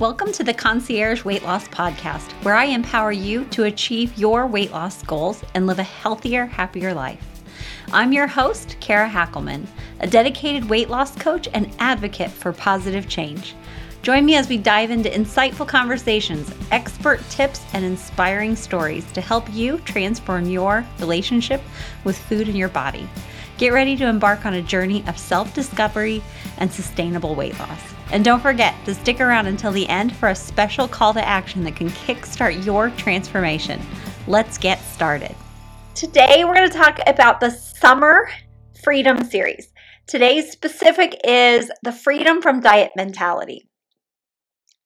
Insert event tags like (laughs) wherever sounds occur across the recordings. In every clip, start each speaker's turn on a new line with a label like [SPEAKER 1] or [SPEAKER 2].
[SPEAKER 1] Welcome to the Concierge Weight Loss Podcast, where I empower you to achieve your weight loss goals and live a healthier, happier life. I'm your host, Kara Hackelman, a dedicated weight loss coach and advocate for positive change. Join me as we dive into insightful conversations, expert tips, and inspiring stories to help you transform your relationship with food and your body. Get ready to embark on a journey of self discovery and sustainable weight loss. And don't forget to stick around until the end for a special call to action that can kickstart your transformation. Let's get started. Today, we're going to talk about the Summer Freedom Series. Today's specific is the freedom from diet mentality.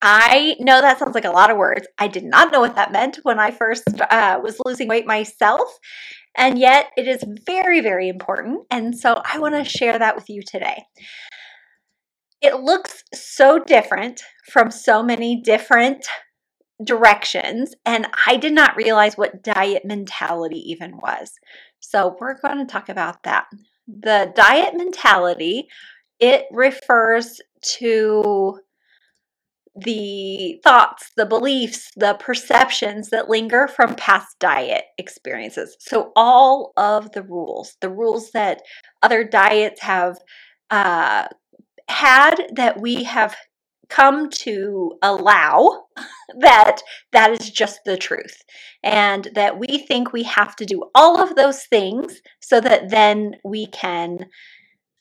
[SPEAKER 1] I know that sounds like a lot of words. I did not know what that meant when I first uh, was losing weight myself. And yet, it is very, very important. And so, I want to share that with you today. It looks so different from so many different directions, and I did not realize what diet mentality even was. So, we're going to talk about that. The diet mentality, it refers to the thoughts, the beliefs, the perceptions that linger from past diet experiences. So, all of the rules, the rules that other diets have uh, had that we have come to allow (laughs) that that is just the truth. And that we think we have to do all of those things so that then we can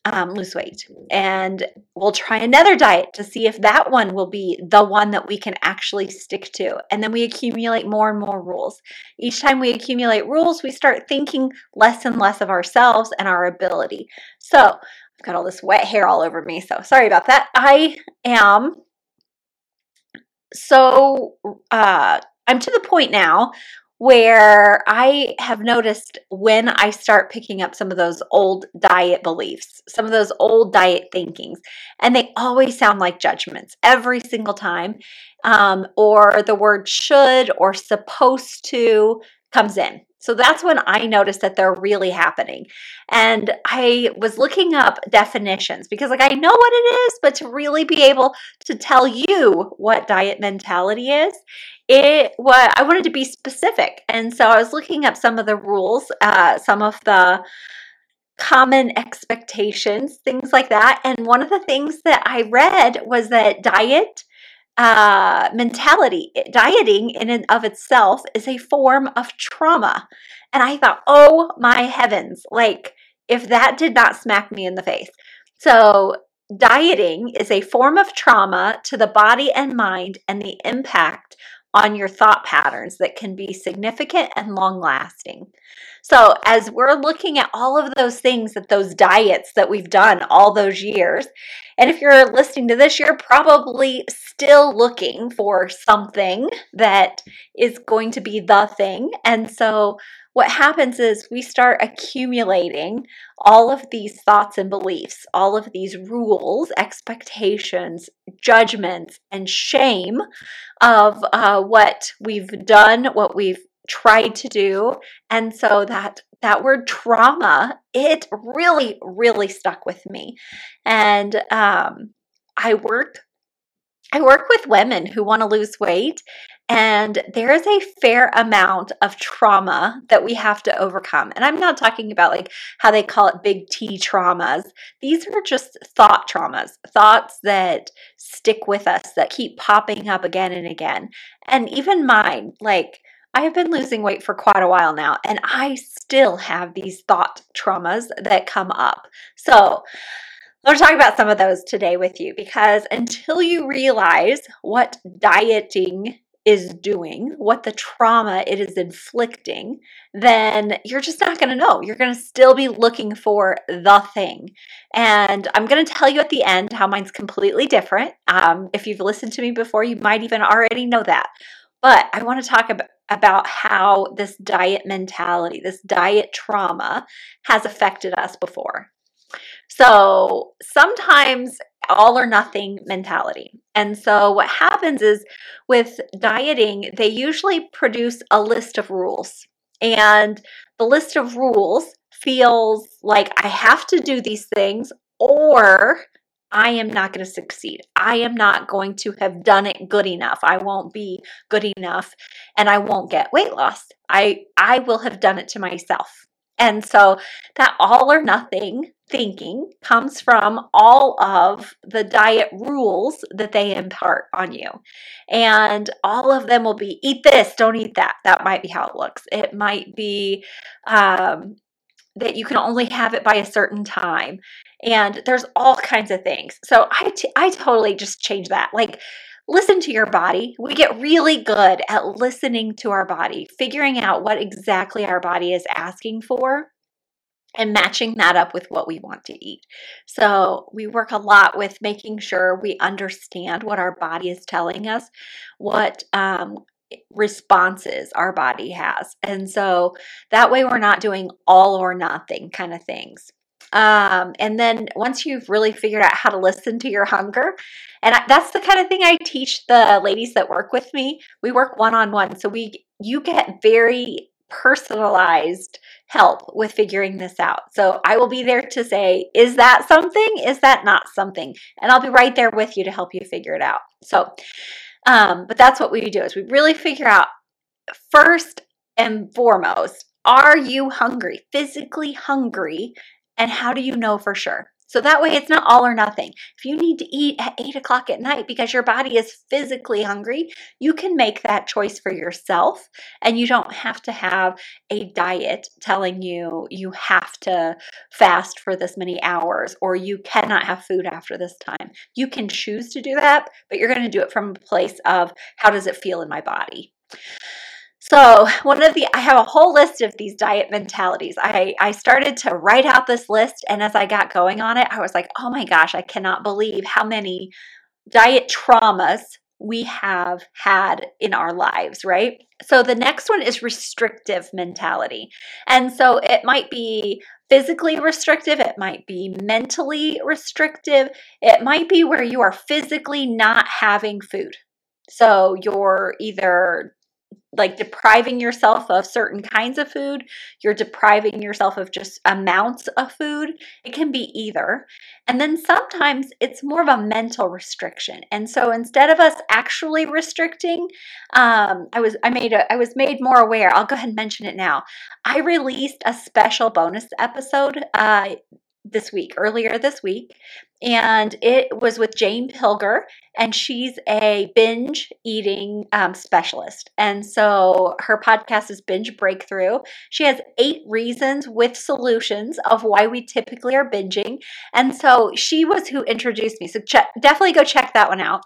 [SPEAKER 1] um, lose weight. And we'll try another diet to see if that one will be the one that we can actually stick to. And then we accumulate more and more rules. Each time we accumulate rules we start thinking less and less of ourselves and our ability. So got all this wet hair all over me, so sorry about that. I am so uh, I'm to the point now where I have noticed when I start picking up some of those old diet beliefs, some of those old diet thinkings, and they always sound like judgments every single time, um, or the word should or supposed to comes in. So that's when I noticed that they're really happening. And I was looking up definitions because, like, I know what it is, but to really be able to tell you what diet mentality is, it what I wanted to be specific. And so I was looking up some of the rules, uh, some of the common expectations, things like that. And one of the things that I read was that diet uh, mentality, dieting in and of itself is a form of trauma. And I thought, oh my heavens, like if that did not smack me in the face. So, dieting is a form of trauma to the body and mind and the impact on your thought patterns that can be significant and long lasting. So, as we're looking at all of those things that those diets that we've done all those years, and if you're listening to this, you're probably still looking for something that is going to be the thing. And so, what happens is we start accumulating all of these thoughts and beliefs, all of these rules, expectations, judgments, and shame of uh, what we've done, what we've tried to do. And so that that word trauma, it really, really stuck with me. And um, I work I work with women who want to lose weight, and there is a fair amount of trauma that we have to overcome. And I'm not talking about like how they call it big T traumas. These are just thought traumas, thoughts that stick with us, that keep popping up again and again. And even mine, like, I have been losing weight for quite a while now, and I still have these thought traumas that come up. So, I want to talk about some of those today with you because until you realize what dieting is doing, what the trauma it is inflicting, then you're just not going to know. You're going to still be looking for the thing. And I'm going to tell you at the end how mine's completely different. Um, if you've listened to me before, you might even already know that. But I want to talk about, about how this diet mentality, this diet trauma has affected us before. So sometimes all or nothing mentality. And so what happens is with dieting, they usually produce a list of rules. And the list of rules feels like I have to do these things or I am not going to succeed. I am not going to have done it good enough. I won't be good enough and I won't get weight loss. I I will have done it to myself. And so that all or nothing thinking comes from all of the diet rules that they impart on you. And all of them will be eat this, don't eat that. That might be how it looks. It might be um, that you can only have it by a certain time. And there's all kinds of things. So I, t- I totally just change that. Like, listen to your body. We get really good at listening to our body, figuring out what exactly our body is asking for and matching that up with what we want to eat. So, we work a lot with making sure we understand what our body is telling us, what um, responses our body has. And so that way we're not doing all or nothing kind of things. Um, and then once you've really figured out how to listen to your hunger, and I, that's the kind of thing I teach the ladies that work with me. We work one on one, so we you get very personalized help with figuring this out. So I will be there to say, is that something? Is that not something? And I'll be right there with you to help you figure it out. So um, but that's what we do is we really figure out first and foremost, are you hungry, physically hungry? And how do you know for sure? So that way it's not all or nothing. If you need to eat at eight o'clock at night because your body is physically hungry, you can make that choice for yourself and you don't have to have a diet telling you you have to fast for this many hours or you cannot have food after this time. You can choose to do that, but you're going to do it from a place of how does it feel in my body? So, one of the, I have a whole list of these diet mentalities. I, I started to write out this list, and as I got going on it, I was like, oh my gosh, I cannot believe how many diet traumas we have had in our lives, right? So, the next one is restrictive mentality. And so, it might be physically restrictive, it might be mentally restrictive, it might be where you are physically not having food. So, you're either like depriving yourself of certain kinds of food, you're depriving yourself of just amounts of food. It can be either. And then sometimes it's more of a mental restriction. And so instead of us actually restricting, um, I was I made a I was made more aware. I'll go ahead and mention it now. I released a special bonus episode uh, this week, earlier this week, and it was with Jane Pilger, and she's a binge eating um, specialist. And so her podcast is Binge Breakthrough. She has eight reasons with solutions of why we typically are binging. And so she was who introduced me. So definitely go check that one out.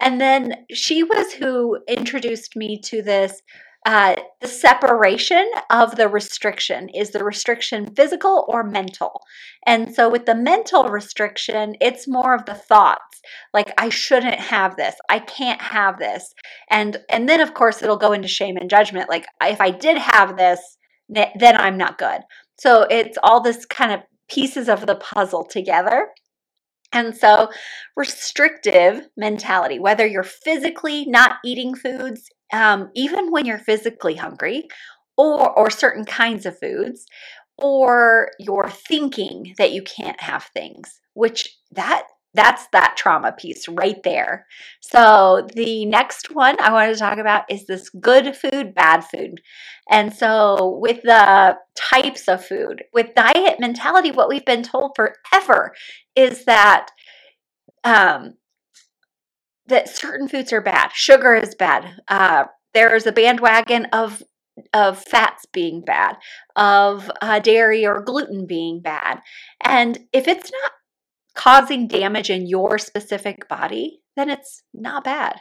[SPEAKER 1] And then she was who introduced me to this uh, the separation of the restriction is the restriction physical or mental. And so with the mental restriction it's more of the thoughts like i shouldn't have this. I can't have this. And and then of course it'll go into shame and judgment like if i did have this then i'm not good. So it's all this kind of pieces of the puzzle together. And so, restrictive mentality, whether you're physically not eating foods, um, even when you're physically hungry, or, or certain kinds of foods, or you're thinking that you can't have things, which that that's that trauma piece right there. So, the next one I wanted to talk about is this good food, bad food. And so, with the types of food, with diet mentality, what we've been told forever is that um, that certain foods are bad. Sugar is bad. Uh, there's a bandwagon of of fats being bad, of uh, dairy or gluten being bad, and if it's not causing damage in your specific body, then it's not bad.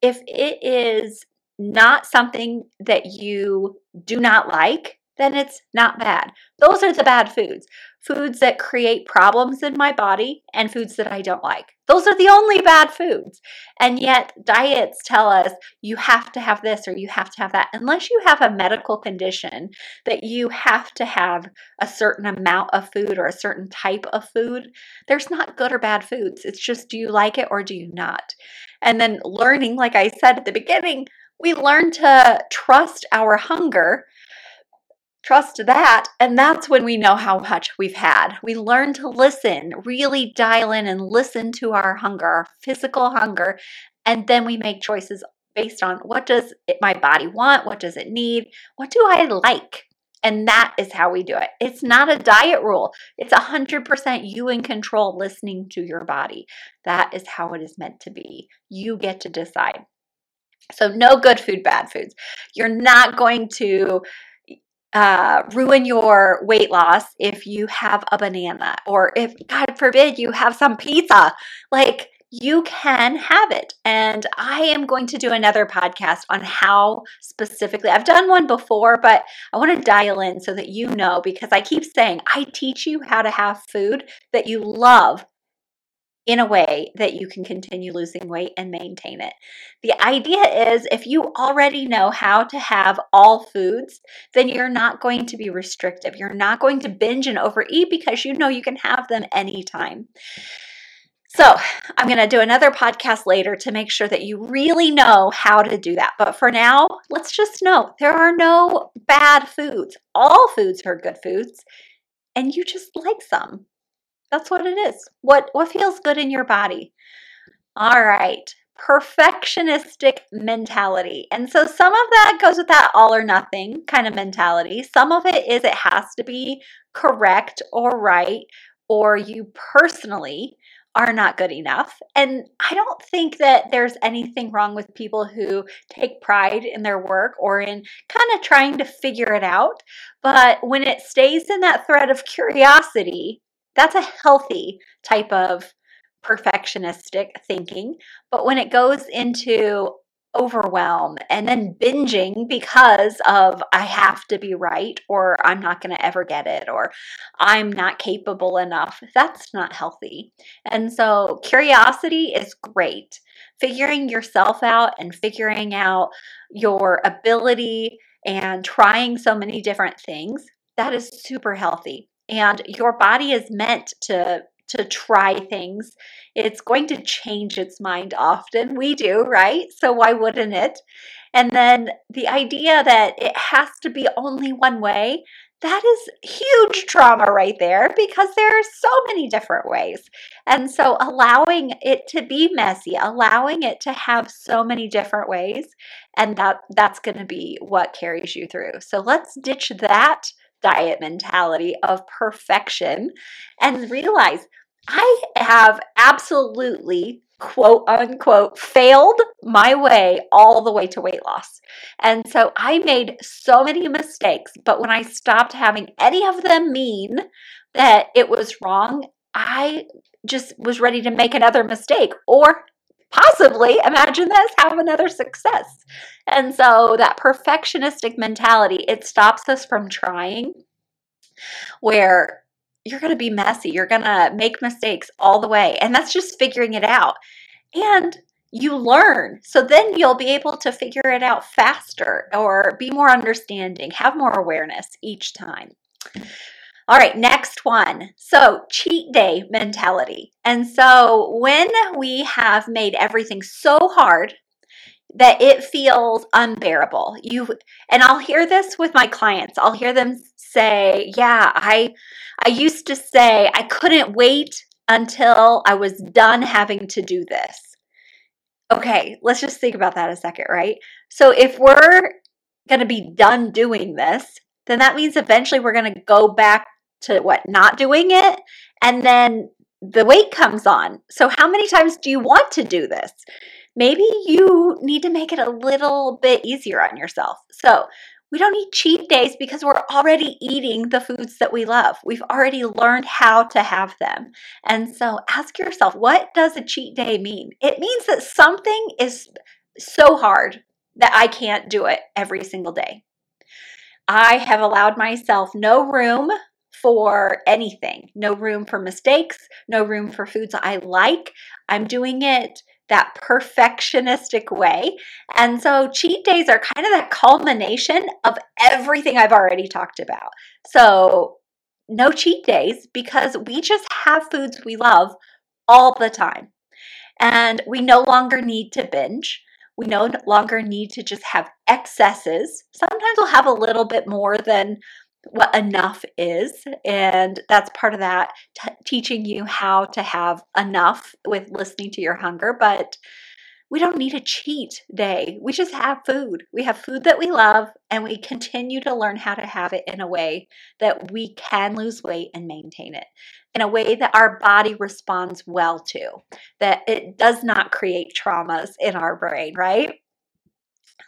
[SPEAKER 1] If it is not something that you do not like, then it's not bad. Those are the bad foods. Foods that create problems in my body and foods that I don't like. Those are the only bad foods. And yet, diets tell us you have to have this or you have to have that. Unless you have a medical condition that you have to have a certain amount of food or a certain type of food, there's not good or bad foods. It's just do you like it or do you not? And then learning, like I said at the beginning, we learn to trust our hunger trust that. And that's when we know how much we've had. We learn to listen, really dial in and listen to our hunger, our physical hunger. And then we make choices based on what does it, my body want? What does it need? What do I like? And that is how we do it. It's not a diet rule. It's 100% you in control listening to your body. That is how it is meant to be. You get to decide. So, no good food, bad foods. You're not going to uh, ruin your weight loss if you have a banana or if, God forbid, you have some pizza. Like, you can have it. And I am going to do another podcast on how specifically, I've done one before, but I want to dial in so that you know because I keep saying I teach you how to have food that you love in a way that you can continue losing weight and maintain it. The idea is if you already know how to have all foods, then you're not going to be restrictive. You're not going to binge and overeat because you know you can have them anytime. So, I'm going to do another podcast later to make sure that you really know how to do that. But for now, let's just know there are no bad foods. All foods are good foods, and you just like some. That's what it is. What what feels good in your body? All right. Perfectionistic mentality. And so some of that goes with that all or nothing kind of mentality. Some of it is it has to be correct or right, or you personally are not good enough. And I don't think that there's anything wrong with people who take pride in their work or in kind of trying to figure it out. But when it stays in that thread of curiosity, that's a healthy type of perfectionistic thinking. But when it goes into overwhelm and then binging because of I have to be right or I'm not going to ever get it or I'm not capable enough. That's not healthy. And so curiosity is great. Figuring yourself out and figuring out your ability and trying so many different things, that is super healthy and your body is meant to to try things it's going to change its mind often we do right so why wouldn't it and then the idea that it has to be only one way that is huge trauma right there because there are so many different ways. And so allowing it to be messy, allowing it to have so many different ways, and that that's going to be what carries you through. So let's ditch that diet mentality of perfection and realize I have absolutely quote unquote failed my way all the way to weight loss. And so I made so many mistakes, but when I stopped having any of them mean that it was wrong, I just was ready to make another mistake or possibly. Imagine this. Have another success. And so that perfectionistic mentality it stops us from trying where you're going to be messy. You're going to make mistakes all the way. And that's just figuring it out. And you learn. So then you'll be able to figure it out faster or be more understanding have more awareness each time all right, next one. So, cheat day mentality. And so, when we have made everything so hard that it feels unbearable, you and I'll hear this with my clients. I'll hear them say, "Yeah, I I used to say I couldn't wait until I was done having to do this." Okay, let's just think about that a second, right? So, if we're going to be done doing this, then that means eventually we're going to go back to what not doing it and then the weight comes on so how many times do you want to do this maybe you need to make it a little bit easier on yourself so we don't need cheat days because we're already eating the foods that we love. We've already learned how to have them. And so ask yourself, what does a cheat day mean? It means that something is so hard that I can't do it every single day. I have allowed myself no room for anything. No room for mistakes, no room for foods I like. I'm doing it that perfectionistic way. And so cheat days are kind of that culmination of everything I've already talked about. So no cheat days because we just have foods we love all the time. And we no longer need to binge. We no longer need to just have excesses. Sometimes we'll have a little bit more than what enough is. And that's part of that, t- teaching you how to have enough with listening to your hunger. But we don't need a cheat day. We just have food. We have food that we love, and we continue to learn how to have it in a way that we can lose weight and maintain it in a way that our body responds well to, that it does not create traumas in our brain, right?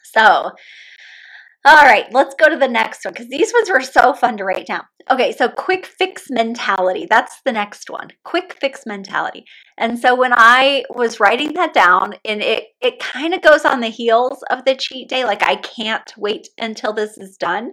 [SPEAKER 1] So, all right, let's go to the next one because these ones were so fun to write down. Okay, so quick fix mentality. That's the next one. Quick fix mentality. And so when I was writing that down, and it it kind of goes on the heels of the cheat day, like I can't wait until this is done.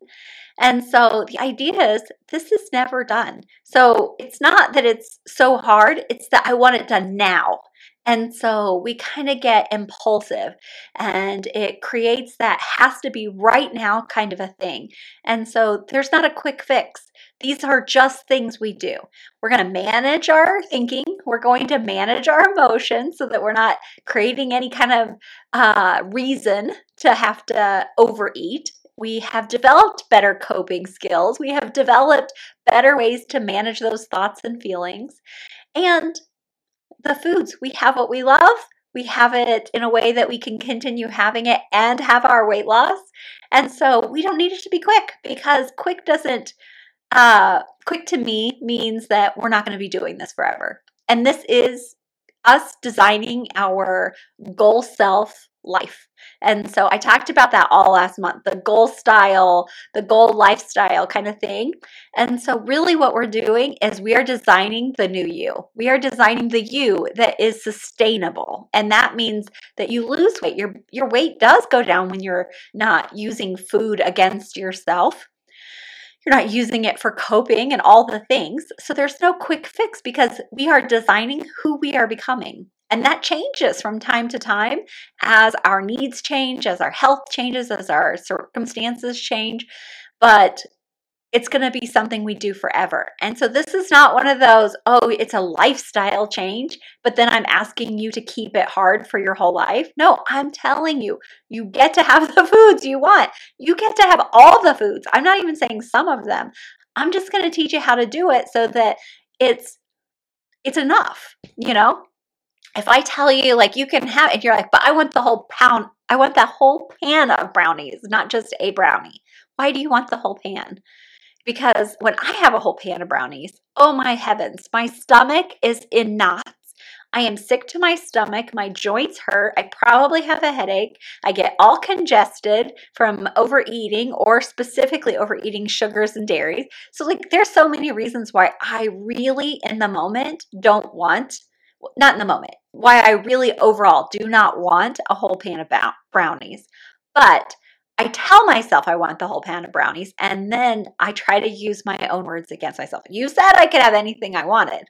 [SPEAKER 1] And so the idea is this is never done. So it's not that it's so hard, it's that I want it done now. And so we kind of get impulsive and it creates that has to be right now kind of a thing. And so there's not a quick fix. These are just things we do. We're going to manage our thinking. We're going to manage our emotions so that we're not creating any kind of uh, reason to have to overeat. We have developed better coping skills. We have developed better ways to manage those thoughts and feelings. And the foods. We have what we love. We have it in a way that we can continue having it and have our weight loss. And so we don't need it to be quick because quick doesn't, uh, quick to me means that we're not going to be doing this forever. And this is us designing our goal self life. And so I talked about that all last month the goal style, the goal lifestyle kind of thing. And so, really, what we're doing is we are designing the new you. We are designing the you that is sustainable. And that means that you lose weight. Your, your weight does go down when you're not using food against yourself. You're not using it for coping and all the things. So there's no quick fix because we are designing who we are becoming. And that changes from time to time as our needs change, as our health changes, as our circumstances change. But it's going to be something we do forever. And so this is not one of those, oh, it's a lifestyle change, but then I'm asking you to keep it hard for your whole life. No, I'm telling you, you get to have (laughs) the foods you want. You get to have all the foods. I'm not even saying some of them. I'm just going to teach you how to do it so that it's it's enough, you know? If I tell you like you can have and you're like, but I want the whole pound, I want that whole pan of brownies, not just a brownie. Why do you want the whole pan? Because when I have a whole pan of brownies, oh my heavens, my stomach is in knots. I am sick to my stomach. My joints hurt. I probably have a headache. I get all congested from overeating or specifically overeating sugars and dairies. So, like, there's so many reasons why I really, in the moment, don't want not in the moment, why I really overall do not want a whole pan of brownies. But I tell myself I want the whole pan of brownies, and then I try to use my own words against myself. You said I could have anything I wanted.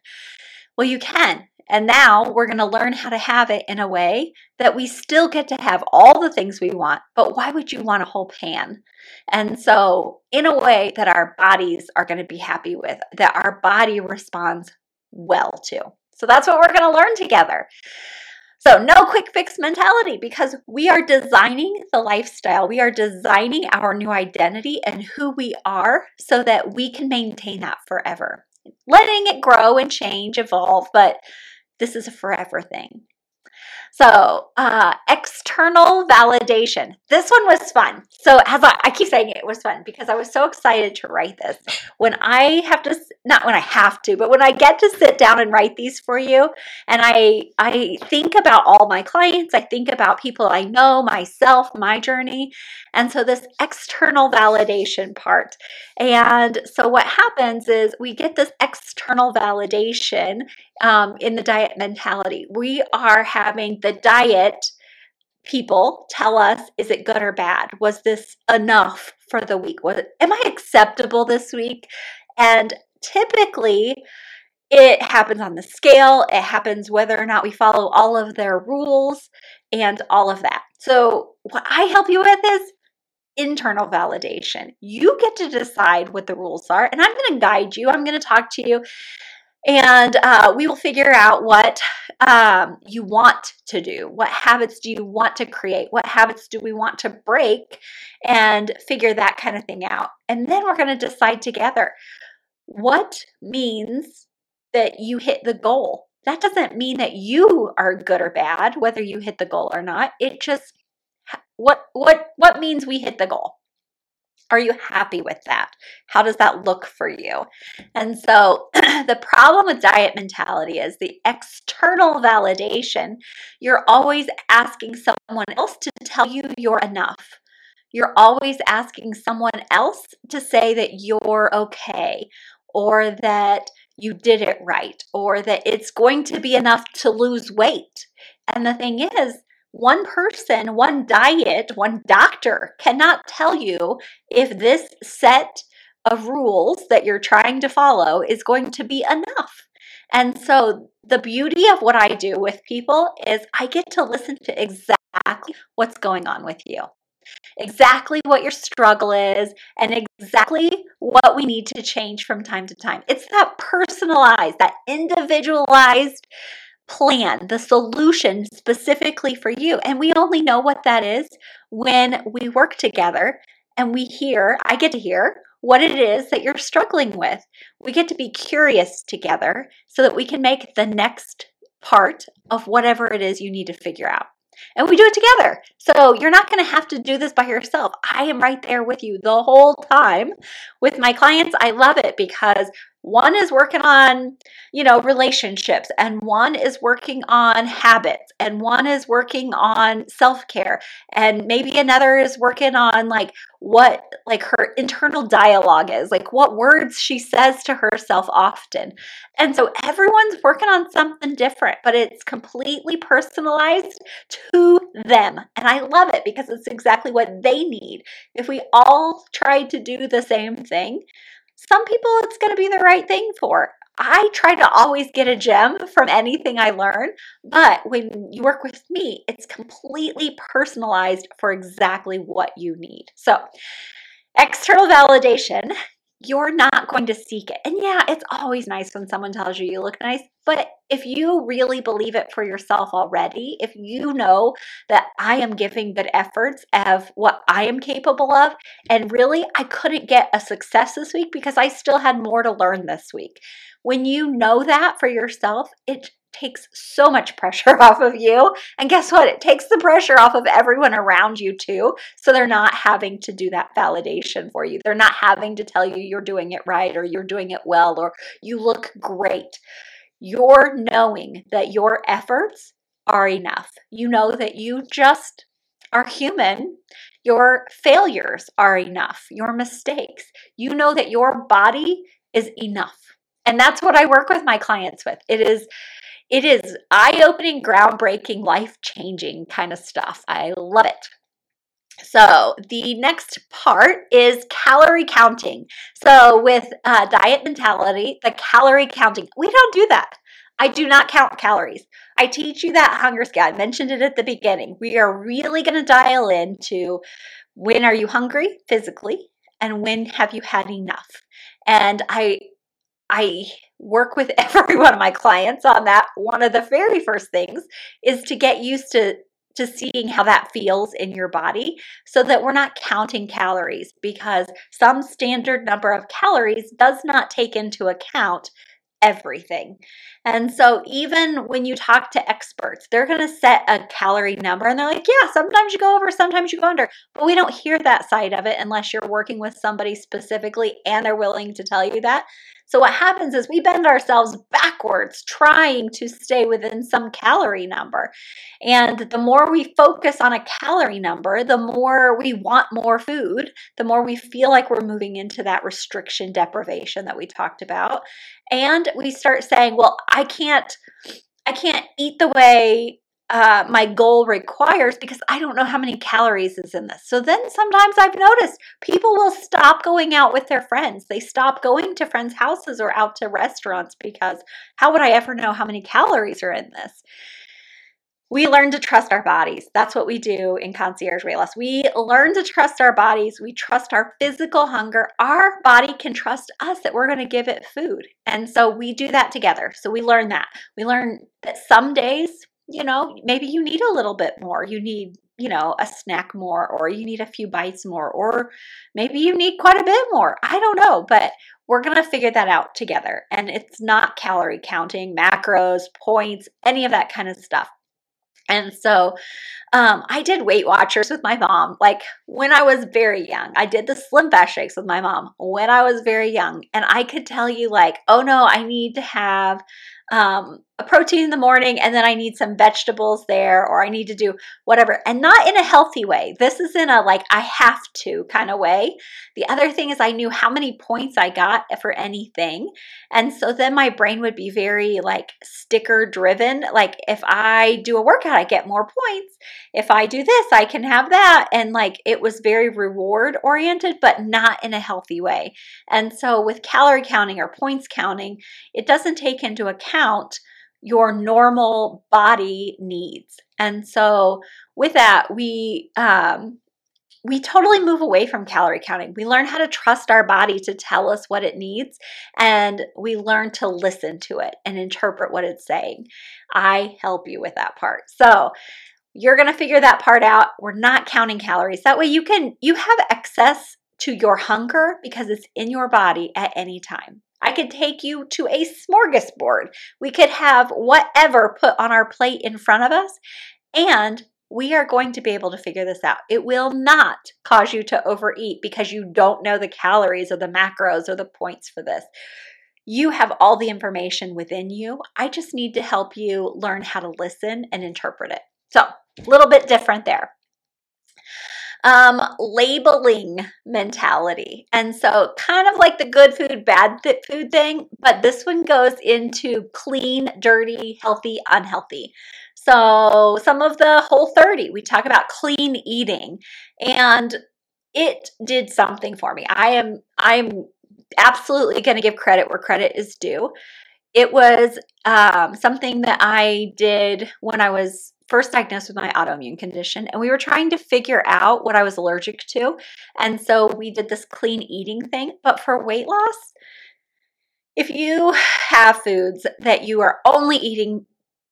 [SPEAKER 1] Well, you can. And now we're going to learn how to have it in a way that we still get to have all the things we want, but why would you want a whole pan? And so, in a way that our bodies are going to be happy with, that our body responds well to. So that's what we're going to learn together. So, no quick fix mentality because we are designing the lifestyle. We are designing our new identity and who we are so that we can maintain that forever. Letting it grow and change, evolve, but this is a forever thing. So, uh, external validation. This one was fun. So, as I, I, keep saying it, it was fun because I was so excited to write this. When I have to, not when I have to, but when I get to sit down and write these for you, and I, I think about all my clients, I think about people I know, myself, my journey, and so this external validation part. And so, what happens is we get this external validation um, in the diet mentality. We are having the diet people tell us is it good or bad was this enough for the week was it, am i acceptable this week and typically it happens on the scale it happens whether or not we follow all of their rules and all of that so what i help you with is internal validation you get to decide what the rules are and i'm going to guide you i'm going to talk to you And uh, we will figure out what um, you want to do. What habits do you want to create? What habits do we want to break? And figure that kind of thing out. And then we're going to decide together what means that you hit the goal. That doesn't mean that you are good or bad, whether you hit the goal or not. It just what what what means we hit the goal. Are you happy with that? How does that look for you? And so (clears throat) the problem with diet mentality is the external validation. You're always asking someone else to tell you you're enough. You're always asking someone else to say that you're okay or that you did it right or that it's going to be enough to lose weight. And the thing is, one person, one diet, one doctor cannot tell you if this set of rules that you're trying to follow is going to be enough. And so, the beauty of what I do with people is I get to listen to exactly what's going on with you, exactly what your struggle is, and exactly what we need to change from time to time. It's that personalized, that individualized plan, the solution specifically for you. And we only know what that is when we work together and we hear, I get to hear what it is that you're struggling with. We get to be curious together so that we can make the next part of whatever it is you need to figure out. And we do it together. So you're not going to have to do this by yourself. I am right there with you the whole time with my clients. I love it because one is working on, you know, relationships, and one is working on habits, and one is working on self care, and maybe another is working on like what like her internal dialogue is, like what words she says to herself often. And so everyone's working on something different, but it's completely personalized to them. And I love it because it's exactly what they need. If we all tried to do the same thing, some people it's going to be the right thing for. I try to always get a gem from anything I learn, but when you work with me, it's completely personalized for exactly what you need. So, external validation you're not going to seek it. And yeah, it's always nice when someone tells you you look nice, but if you really believe it for yourself already, if you know that I am giving good efforts of what I am capable of, and really I couldn't get a success this week because I still had more to learn this week. When you know that for yourself, it takes so much pressure (laughs) off of you. And guess what? It takes the pressure off of everyone around you too. So they're not having to do that validation for you. They're not having to tell you you're doing it right or you're doing it well or you look great. You're knowing that your efforts are enough. You know that you just are human. Your failures are enough. Your mistakes. You know that your body is enough. And that's what I work with my clients with. It is it is eye opening, groundbreaking, life changing kind of stuff. I love it. So, the next part is calorie counting. So, with uh, diet mentality, the calorie counting, we don't do that. I do not count calories. I teach you that hunger scale. I mentioned it at the beginning. We are really going to dial into when are you hungry physically and when have you had enough. And I I work with (laughs) every one of my clients on that. One of the very first things is to get used to to seeing how that feels in your body so that we're not counting calories because some standard number of calories does not take into account everything. And so, even when you talk to experts, they're going to set a calorie number and they're like, yeah, sometimes you go over, sometimes you go under. But we don't hear that side of it unless you're working with somebody specifically and they're willing to tell you that. So, what happens is we bend ourselves backwards trying to stay within some calorie number. And the more we focus on a calorie number, the more we want more food, the more we feel like we're moving into that restriction deprivation that we talked about. And we start saying, well, I can't. I can't eat the way uh, my goal requires because I don't know how many calories is in this. So then sometimes I've noticed people will stop going out with their friends. They stop going to friends' houses or out to restaurants because how would I ever know how many calories are in this? we learn to trust our bodies. That's what we do in concierge weight loss. We learn to trust our bodies. We trust our physical hunger. Our body can trust us that we're going to give it food. And so we do that together. So we learn that. We learn that some days, you know, maybe you need a little bit more. You need, you know, a snack more, or you need a few bites more, or maybe you need quite a bit more. I don't know, but we're going to figure that out together. And it's not calorie counting, macros, points, any of that kind of stuff. And so um, I did Weight Watchers with my mom, like when I was very young. I did the Slim Fast Shakes with my mom when I was very young. And I could tell you, like, oh no, I need to have um, a protein in the morning and then I need some vegetables there or I need to do whatever and not in a healthy way. This is in a like I have to kind of way. The other thing is I knew how many points I got for anything. And so then my brain would be very like sticker driven. Like if I do a workout, I get more points. If I do this, I can have that. And like it was very reward oriented, but not in a healthy way. And so with calorie counting or points counting, it doesn't take into account your normal body needs. And so with that, we um, we totally move away from calorie counting. We learn how to trust our body to tell us what it needs, and we learn to listen to it and interpret what it's saying. I help you with that part. So you're going to figure that part out. We're not counting calories. That way you can you have access to your hunger because it's in your body at any time. I could take you to a smorgasbord. We could have whatever put on our plate in front of us, and we are going to be able to figure this out. It will not cause you to overeat because you don't know the calories or the macros or the points for this. You have all the information within you. I just need to help you learn how to listen and interpret it. So, a little bit different there um, labeling mentality. And so, kind of like the good food, bad food thing, but this one goes into clean, dirty, healthy, unhealthy. So, some of the Whole30, we talk about clean eating, and it did something for me. I am, I'm absolutely going to give credit where credit is due. It was um, something that I did when I was first diagnosed with my autoimmune condition and we were trying to figure out what I was allergic to. And so we did this clean eating thing. But for weight loss, if you have foods that you are only eating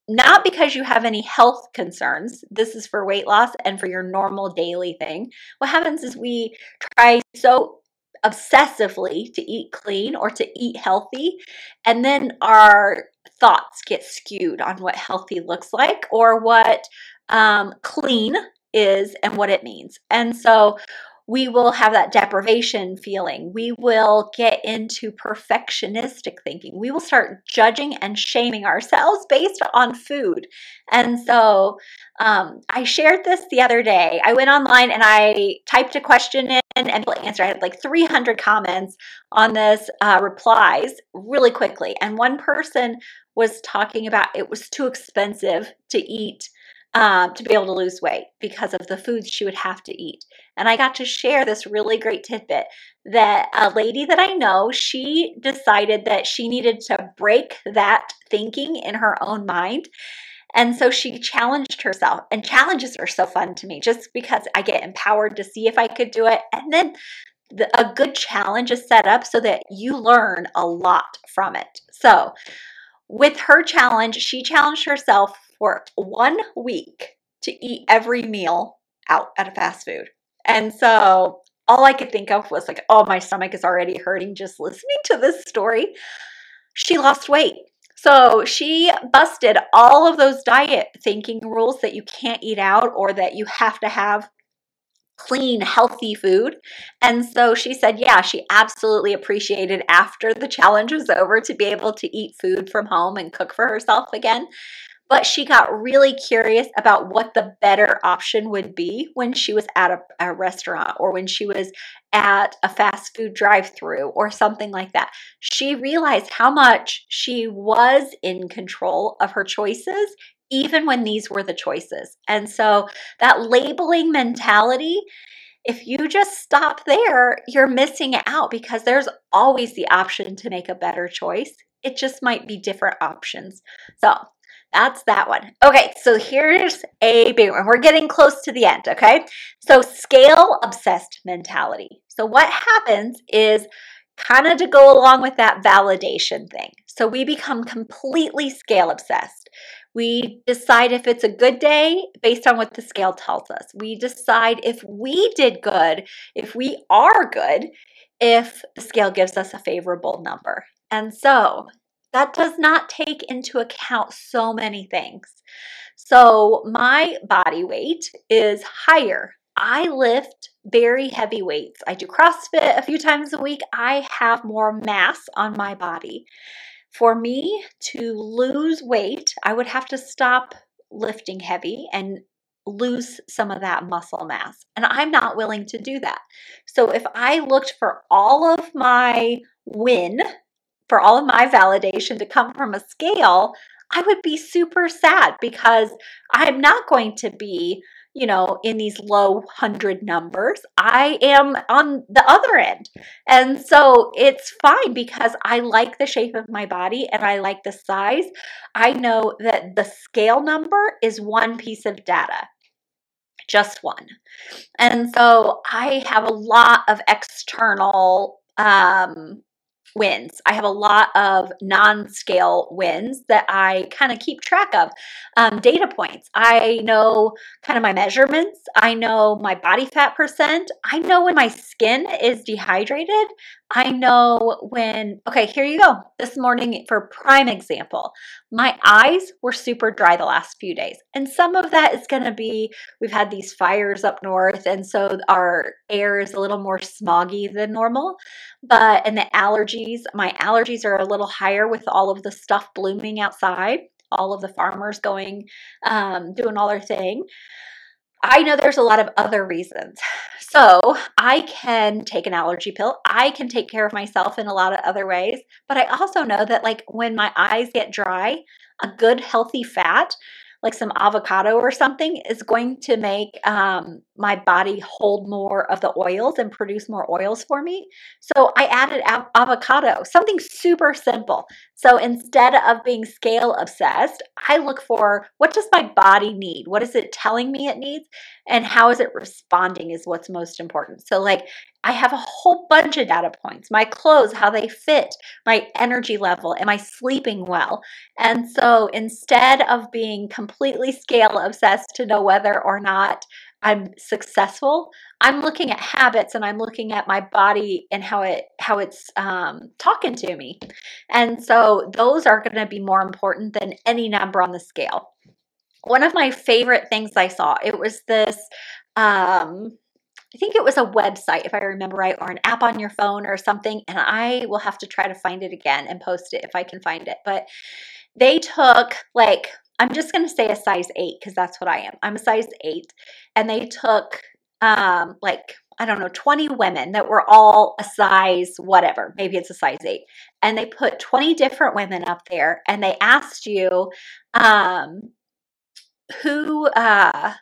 [SPEAKER 1] not because you have any health concerns, this is for weight loss and for your normal daily thing. What happens is we try so obsessively to eat clean or to eat healthy, and then our thoughts get skewed on what healthy looks like or what um, clean is and what it means. And so we will have that deprivation feeling. We will get into perfectionistic thinking. We will start judging and shaming ourselves based on food. And so um, I shared this the other day. I went online and I typed a question in and people answered. I had like 300 comments on this uh, replies really quickly. And one person was talking about it was too expensive to eat um, to be able to lose weight because of the foods she would have to eat. And I got to share this really great tidbit that a lady that I know, she decided that she needed to break that thinking in her own mind. And so she challenged herself, and challenges are so fun to me just because I get empowered to see if I could do it. And then the, a good challenge is set up so that you learn a lot from it. So, with her challenge, she challenged herself for one week to eat every meal out at a fast food. And so all I could think of was like, oh, my stomach is already hurting just listening to this story. She lost weight. So she busted all of those diet thinking rules that you can't eat out or that you have to have clean, healthy food. And so she said, yeah, she absolutely appreciated after the challenge was over to be able to eat food from home and cook for herself again but she got really curious about what the better option would be when she was at a, a restaurant or when she was at a fast food drive through or something like that. She realized how much she was in control of her choices, even when these were the choices. And so that labeling mentality. If you just stop there, you're missing out because there's always the option to make a better choice. It just might be different options. So, That's that one. Okay, so here's a big one. We're getting close to the end, okay? So, scale obsessed mentality. So, what happens is kind of to go along with that validation thing. So, we become completely scale obsessed. We decide if it's a good day based on what the scale tells us. We decide if we did good, if we are good, if the scale gives us a favorable number. And so that does not take into account so many things. So my body weight is higher. I lift very heavy weights. I do CrossFit a few times a week. I have more mass on my body. For me to lose weight, I would have to stop lifting heavy and lose some of that muscle mass. And I'm not willing to do that. So if I looked for all of my win, for all of my validation to come from a scale, I would be super sad because I'm not going to be you know, in these low hundred numbers. I am on the other end. And so it's fine because I like the shape of my body and I like the size. I know that the scale number is one piece of data. Just one. And so I have a lot of external um, wins. I have a lot of non scale wins that I kind of keep track of. Um, data points. I know kind of my measurements. I know my body fat percent. I know when my skin is dehydrated. I know when, okay, here you go. This morning, for prime example, my eyes were super dry the last few days. And some of that is going to be we've had these fires up north. And so our air is a little more smoggy than normal. But, and the allergies, my allergies are a little higher with all of the stuff blooming outside, all of the farmers going, um, doing all their thing. I know there's a lot of other reasons. So I can take an allergy pill. I can take care of myself in a lot of other ways. But I also know that, like, when my eyes get dry, a good, healthy fat like some avocado or something is going to make um, my body hold more of the oils and produce more oils for me. So I added av- avocado, something super simple. So instead of being scale obsessed, I look for what does my body need? What is it telling me it needs? And how is it responding is what's most important. So like I have a whole bunch of data points my clothes, how they fit, my energy level, am I sleeping well? And so instead of being completely scale obsessed to know whether or not I'm successful, I'm looking at habits and I'm looking at my body and how it how it's um, talking to me. And so those are going to be more important than any number on the scale. One of my favorite things I saw, it was this um, I think it was a website, if I remember right, or an app on your phone or something. And I will have to try to find it again and post it if I can find it. But they took, like, I'm just going to say a size eight because that's what I am. I'm a size eight. And they took, um, like, I don't know, 20 women that were all a size whatever, maybe it's a size eight. And they put 20 different women up there and they asked you, um, who, uh,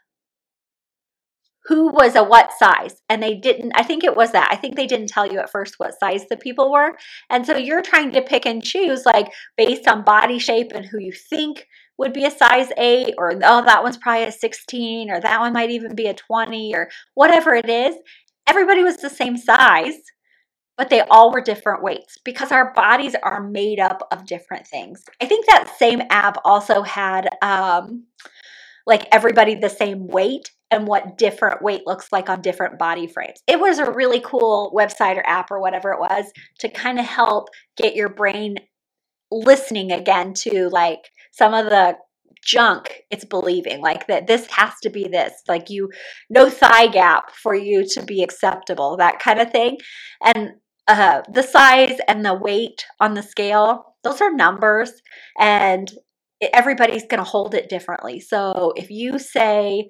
[SPEAKER 1] who was a what size and they didn't i think it was that i think they didn't tell you at first what size the people were and so you're trying to pick and choose like based on body shape and who you think would be a size 8 or oh that one's probably a 16 or that one might even be a 20 or whatever it is everybody was the same size but they all were different weights because our bodies are made up of different things i think that same app also had um like everybody the same weight and what different weight looks like on different body frames. It was a really cool website or app or whatever it was to kind of help get your brain listening again to like some of the junk it's believing like that this has to be this like you no thigh gap for you to be acceptable that kind of thing and uh, the size and the weight on the scale those are numbers and everybody's going to hold it differently so if you say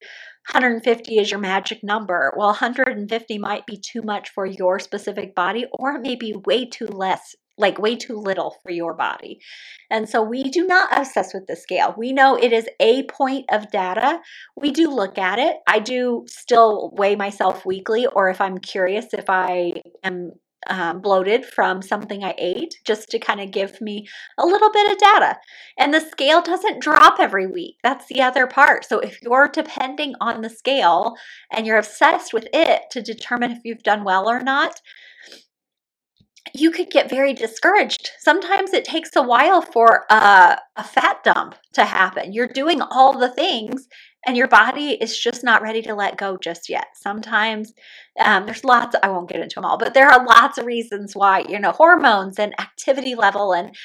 [SPEAKER 1] 150 is your magic number. Well, 150 might be too much for your specific body, or it may be way too less, like way too little for your body. And so we do not obsess with the scale. We know it is a point of data. We do look at it. I do still weigh myself weekly, or if I'm curious if I am um, bloated from something I ate, just to kind of give me a little bit of data. And the scale doesn't drop every week. That's the other part. So if you're depending on the scale and you're obsessed with it to determine if you've done well or not, you could get very discouraged. Sometimes it takes a while for a, a, fat dump to happen. You're doing all the things and your body is just not ready to let go just yet. Sometimes um, there's lots, I won't get into them all, but there are lots of reasons why, you know, hormones and activity level and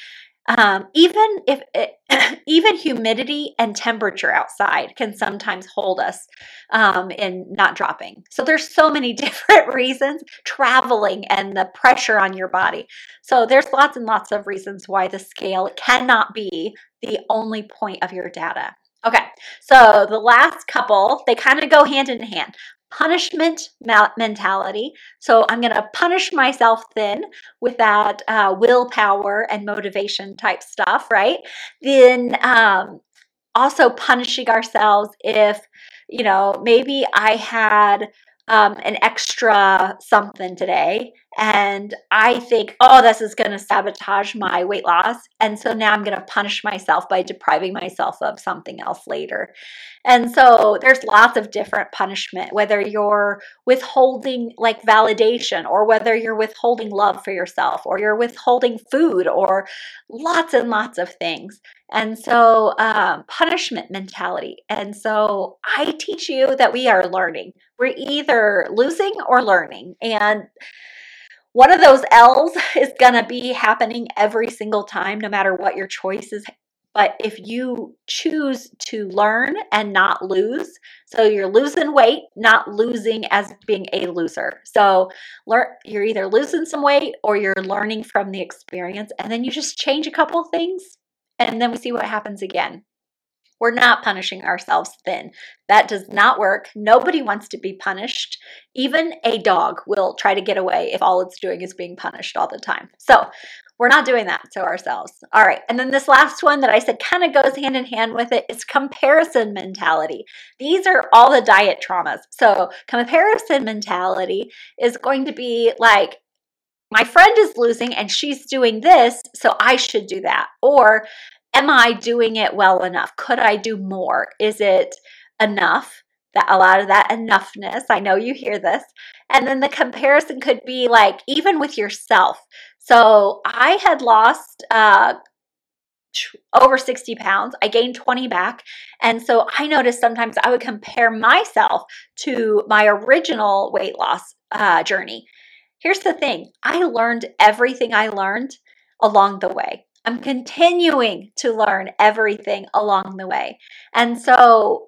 [SPEAKER 1] um, even if it, (clears throat) even humidity and temperature outside can sometimes hold us um, in not dropping. So there's so many (laughs) different reasons. Traveling and the pressure on your body. So there's lots and lots of reasons why the scale cannot be the only point of your data. Okay, so the last couple, they kind of go hand in hand punishment mentality. So I'm going to punish myself thin with that uh, willpower and motivation type stuff, right? Then um, also punishing ourselves if, you know, maybe I had um, an extra something today and I think, oh, this is going to sabotage my weight loss. And so now I'm going to punish myself by depriving myself of something else later. And so there's lots of different punishment, whether you're withholding like validation or whether you're withholding love for yourself or you're withholding food or lots and lots of things. And so, um, punishment mentality. And so, I teach you that we are learning. We're either losing or learning. And one of those L's (laughs) is going to be happening every single time, no matter what your choice is. But if you choose to learn and not lose, so you're losing weight, not losing as being a loser. So learn, you're either losing some weight or you're learning from the experience, and then you just change a couple things, and then we see what happens again. We're not punishing ourselves thin. That does not work. Nobody wants to be punished. Even a dog will try to get away if all it's doing is being punished all the time. So, we're not doing that to ourselves. All right. And then this last one that I said kind of goes hand in hand with it is comparison mentality. These are all the diet traumas. So, comparison mentality is going to be like, my friend is losing and she's doing this, so I should do that. Or am I doing it well enough? Could I do more? Is it enough? That a lot of that enoughness. I know you hear this. And then the comparison could be like even with yourself. So I had lost uh, over 60 pounds. I gained 20 back. And so I noticed sometimes I would compare myself to my original weight loss uh, journey. Here's the thing I learned everything I learned along the way. I'm continuing to learn everything along the way. And so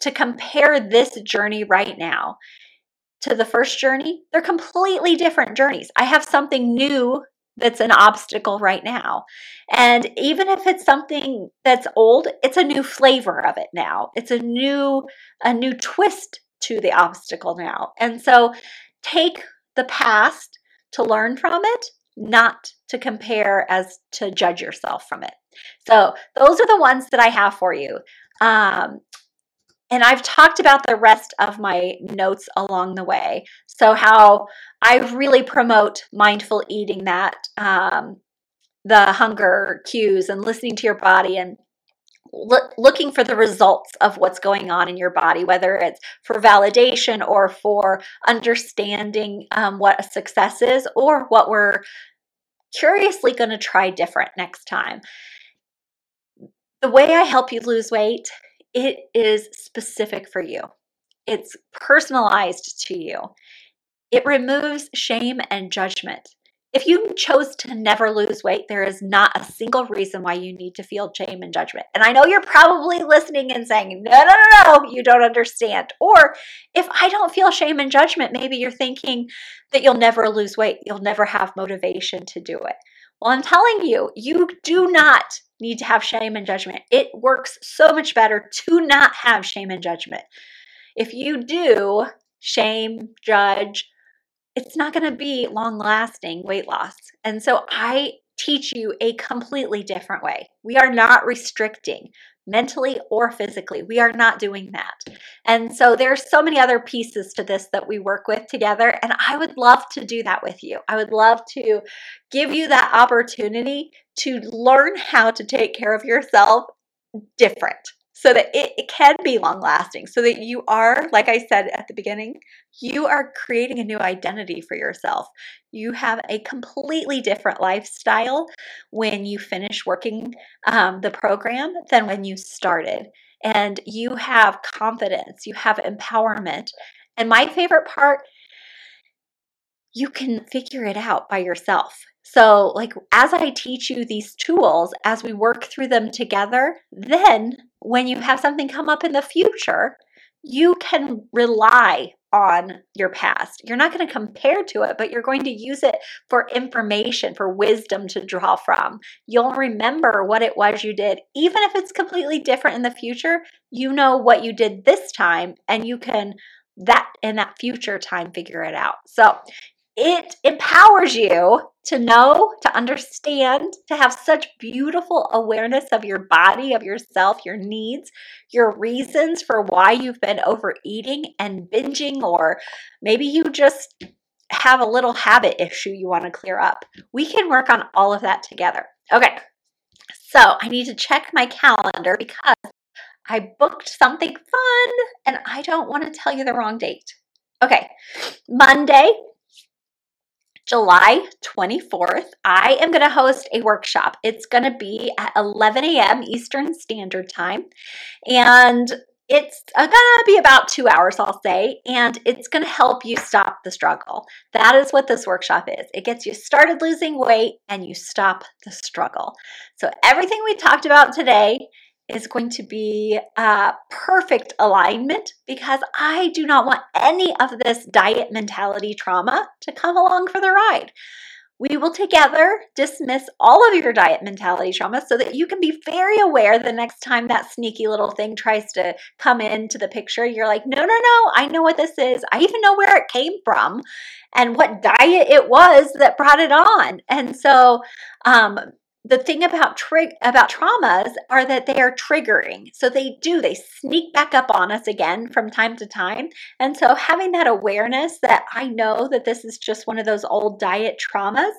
[SPEAKER 1] to compare this journey right now to the first journey, they're completely different journeys. I have something new that's an obstacle right now. And even if it's something that's old, it's a new flavor of it now. It's a new a new twist to the obstacle now. And so take the past to learn from it not to compare as to judge yourself from it. So, those are the ones that I have for you. Um, and I've talked about the rest of my notes along the way. So, how I really promote mindful eating that, um, the hunger cues, and listening to your body and looking for the results of what's going on in your body, whether it's for validation or for understanding um, what a success is or what we're curiously going to try different next time. The way I help you lose weight, it is specific for you. It's personalized to you. It removes shame and judgment. If you chose to never lose weight, there is not a single reason why you need to feel shame and judgment. And I know you're probably listening and saying, no, no, no, no, you don't understand. Or if I don't feel shame and judgment, maybe you're thinking that you'll never lose weight, you'll never have motivation to do it. Well, I'm telling you, you do not need to have shame and judgment. It works so much better to not have shame and judgment. If you do shame, judge, it's not going to be long lasting weight loss. And so I teach you a completely different way. We are not restricting. mentally or physically. We are not doing that. And so there's so many other pieces to this that we work with together and I would love to do that with you. I would love to give you that opportunity to learn how to take care of yourself different so that it, it can be long lasting, so that you are, like I said at the beginning, you are creating a new identity for yourself. You have a completely different lifestyle when you finish working um, the program than when you started. And you have confidence, you have empowerment. And my favorite part, you can figure it out by yourself. So, like, as I teach you these tools, as we work through them together, then when you have something come up in the future, you can rely on your past. You're not going to compare to it, but you're going to use it for information, for wisdom to draw from. You'll remember what it was you did. Even if it's completely different in the future, you know what you did this time and you can that in that future time figure it out. So, it empowers you to know, to understand, to have such beautiful awareness of your body, of yourself, your needs, your reasons for why you've been overeating and binging, or maybe you just have a little habit issue you want to clear up. We can work on all of that together. Okay, so I need to check my calendar because I booked something fun and I don't want to tell you the wrong date. Okay, Monday, July 24th, I am going to host a workshop. It's going to be at 11 a.m. Eastern Standard Time. And it's uh, going to be about two hours, I'll say, and it's going to help you stop the struggle. That is what this workshop is. It gets you started losing weight and you stop the struggle. So, everything we talked about today is going to be a perfect alignment because I do not want any of this diet mentality trauma to come along for the ride. We will together dismiss all of your diet mentality trauma so that you can be very aware the next time that sneaky little thing tries to come into the picture. You're like, no, no, no, I know what this is. I even know where it came from and what diet it was that brought it on. And so, um, the thing about trig- about traumas are that they are triggering. So they do they sneak back up on us again from time to time. And so having that awareness that I know that this is just one of those old diet traumas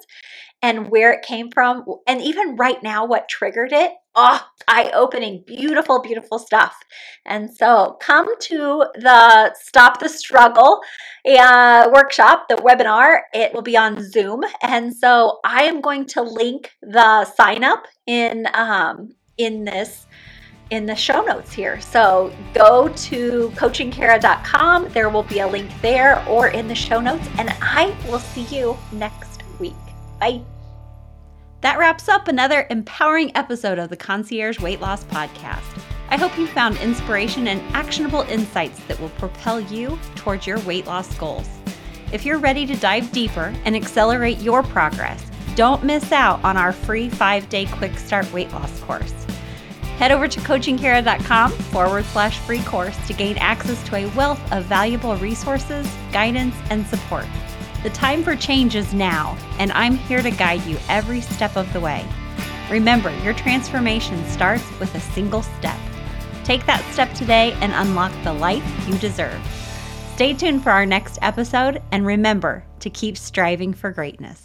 [SPEAKER 1] and where it came from and even right now what triggered it oh eye-opening beautiful beautiful stuff and so come to the stop the struggle uh, workshop the webinar it will be on zoom and so i am going to link the sign up in um, in this in the show notes here. So go to coachingkara.com. There will be a link there or in the show notes, and I will see you next week. Bye.
[SPEAKER 2] That wraps up another empowering episode of the Concierge Weight Loss Podcast. I hope you found inspiration and actionable insights that will propel you towards your weight loss goals. If you're ready to dive deeper and accelerate your progress, don't miss out on our free five day quick start weight loss course. Head over to coachingkara.com forward slash free course to gain access to a wealth of valuable resources, guidance, and support. The time for change is now, and I'm here to guide you every step of the way. Remember, your transformation starts with a single step. Take that step today and unlock the life you deserve. Stay tuned for our next episode, and remember to keep striving for greatness.